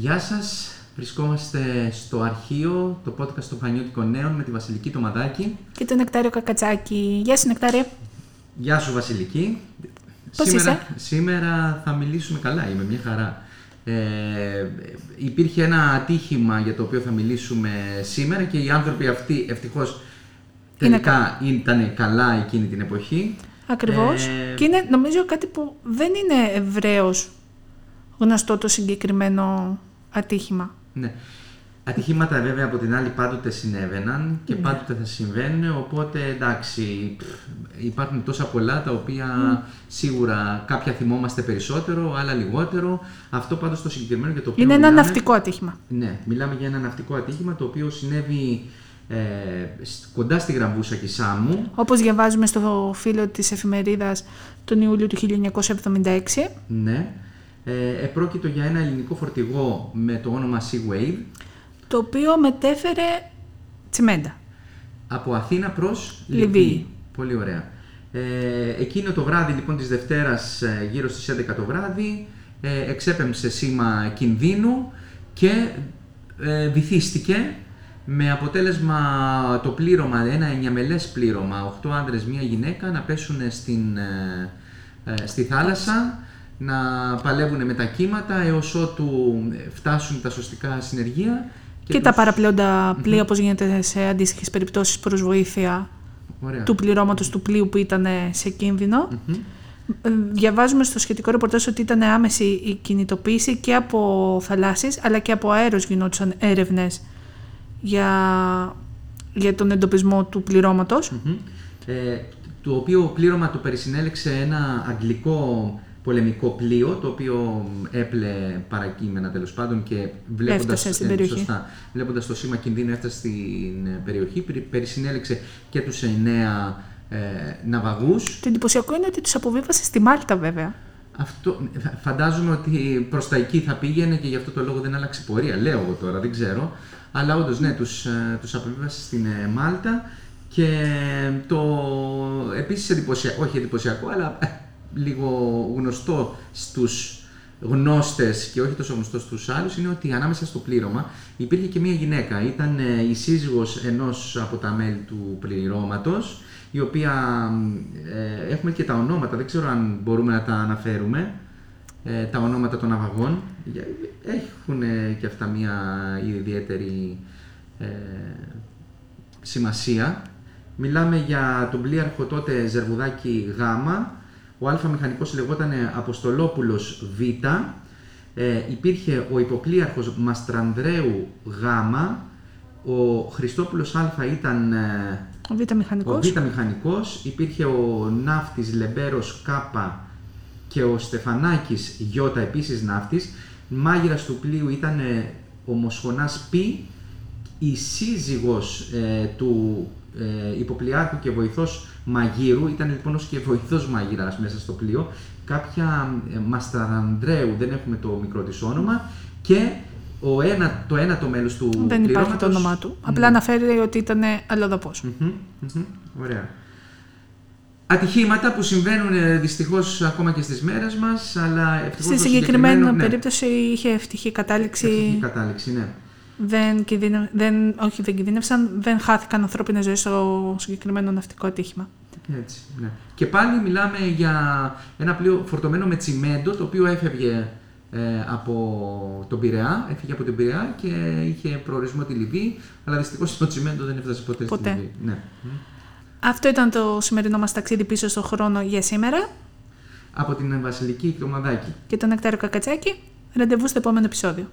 Γεια σας, βρισκόμαστε στο αρχείο, το podcast των Πανιώτικων Νέων με τη Βασιλική Τομαδάκη. Και το Νεκτάριο Κακατσάκη. Γεια σου Νεκτάριο. Γεια σου Βασιλική. Πώς σήμερα, είσαι; σήμερα θα μιλήσουμε καλά, είμαι μια χαρά. Ε, υπήρχε ένα ατύχημα για το οποίο θα μιλήσουμε σήμερα και οι άνθρωποι αυτοί ευτυχώς Είναι τελικά ήταν καλά εκείνη την εποχή. Ακριβώς. Ε, Και είναι νομίζω κάτι που δεν είναι ευρέως γνωστό το συγκεκριμένο ατύχημα. Ναι. Ατυχήματα βέβαια από την άλλη πάντοτε συνέβαιναν και Ναι. πάντοτε θα συμβαίνουν, οπότε εντάξει, πφ, υπάρχουν τόσα πολλά τα οποία σίγουρα κάποια θυμόμαστε περισσότερο, άλλα λιγότερο. Αυτό πάντως το συγκεκριμένο για το οποίο Είναι ένα μιλάμε- ναυτικό ατύχημα. Ναι, μιλάμε για ένα ναυτικό ατύχημα το οποίο συνέβη ε, σ- κοντά στη Γραμβούσα και Σάμου. Όπως διαβάζουμε στο φύλλο της εφημερίδας τον Ιούλιο του 1976, Ναι. Ε, επρόκειτο για ένα ελληνικό φορτηγό με το όνομα Sea Wave το οποίο μετέφερε τσιμέντα. Από Αθήνα προς Λιβύη. Λιβύη. Πολύ ωραία. Ε, εκείνο το βράδυ λοιπόν της Δευτέρας ε, γύρω στις 11 το βράδυ ε, εξέπεμψε σήμα κινδύνου και ε, βυθίστηκε με αποτέλεσμα το πλήρωμα, ένα εννιαμελές πλήρωμα, 8 άντρες, μία γυναίκα να πέσουν στην, ε, ε, στη θάλασσα να παλεύουν με τα κύματα έως ότου φτάσουν τα σωστικά συνεργεία Και, τα τους- παραπλέοντα πλοία, όπως γίνεται σε αντίστοιχες περιπτώσεις προς βοήθεια Ωραία. του πληρώματος του πλοίου που ήταν σε κίνδυνο. Μμμ. Ε, Διαβάζουμε στο σχετικό ρεπορτάζ ότι ήταν άμεση η κινητοποίηση και από θαλάσσης αλλά και από αέρος γινόντουσαν έρευνες για, για τον εντοπισμό του πληρώματος. Μμμ. Ε, το οποίο πλήρωμα το περισυνέλεξε ένα αγγλικό πολεμικό πλοίο, το οποίο έπλε παρακείμενα τέλος πάντων και βλέποντας, Έφτασε στην περιοχή. σωστά, βλέποντας το σήμα κινδύνου έφτασε στην ε, περιοχή, περι- περισυνέλεξε και τους εννέα ε, ναυαγούς. Το εντυπωσιακό είναι ότι τους αποβίβασε στη Μάλτα βέβαια. Αυτό, φα- φαντάζομαι ότι προς τα εκεί θα πήγαινε και γι' αυτό το λόγο δεν άλλαξε πορεία. Λέω εγώ τώρα, δεν ξέρω. Αλλά όντως ναι, τους, ε, τους αποβίβασε στην ε, Μάλτα και το επίσης εντυπωσιακό, όχι εντυπωσιακό, αλλά ε, λίγο γνωστό στους γνώστες και όχι τόσο γνωστό στους άλλους είναι ότι ανάμεσα στο πλήρωμα υπήρχε και μία γυναίκα. Ήταν ε, η σύζυγος ενός από τα μέλη του πληρώματος η οποία ε, έχουμε και τα ονόματα, δεν ξέρω αν μπορούμε να τα αναφέρουμε, ε, τα ονόματα των ναυαγών. Για- Έχουν ε, και αυτά μια ιδιαίτερη ε, σημασία. Μιλάμε για τον πλοίαρχο τότε Ζερβουδάκη Γ, ο Α μηχανικός λεγόταν Αποστολόπουλος Β, ε, υπήρχε ο υποπλοίαρχος Μαστρανδρέου Γ, ο Χριστόπουλος Α ήταν ε, Ο Β' ο μηχανικός. Β μηχανικός, υπήρχε ο ναύτης Λεμπέρος Κ και ο Στεφανάκης Ι επίσης ναύτης. Μάγειρας του πλοίου ήταν ε, ο Μοσχονάς Π, η σύζυγος ε, του ε, υποπλιάρχου και βοηθός μαγείρου, ήταν λοιπόν ως και βοηθός μαγειράς μέσα στο πλοίο, κάποια ε, Μασταρανδρέου, δεν έχουμε το μικρό της όνομα, και ο ένα, το ένατο μέλος του Δεν υπάρχει το πληρώματος- όνομά του. Ναι. Απλά αναφέρει ότι ήταν αλλοδαπός. Μμμ, μμμ, Ωραία. Ατυχήματα που συμβαίνουν ε, δυστυχώς ακόμα και στις μέρες μας, αλλά ευτυχώς Στη το συγκεκριμένη συγκεκριμένο, ναι, περίπτωση είχε ευτυχή κατάληξη. ευτυχή κατάληξη, ναι. Δεν, κινδύνε- δεν, όχι, δεν κινδύνευσαν, δεν χάθηκαν ανθρώπινες ζωές στο συγκεκριμένο ναυτικό ατύχημα. Έτσι, ναι. Και πάλι μιλάμε για ένα πλοίο φορτωμένο με τσιμέντο, το οποίο έφευγε ε, από τον Πειραιά, έφυγε από τον Πειραιά και είχε προορισμό τη Λιβύη, αλλά δυστυχώς το τσιμέντο δεν έφτασε ποτέ, Ποτέ. στη Λιβύη. Ναι. Μμ. Αυτό ήταν το σημερινό μας ταξίδι πίσω στον χρόνο για σήμερα. Από την Βασιλική Τομαδάκη. Και τον Νεκτάριο Κακατσάκη, ραντεβού στο επόμενο επεισόδιο.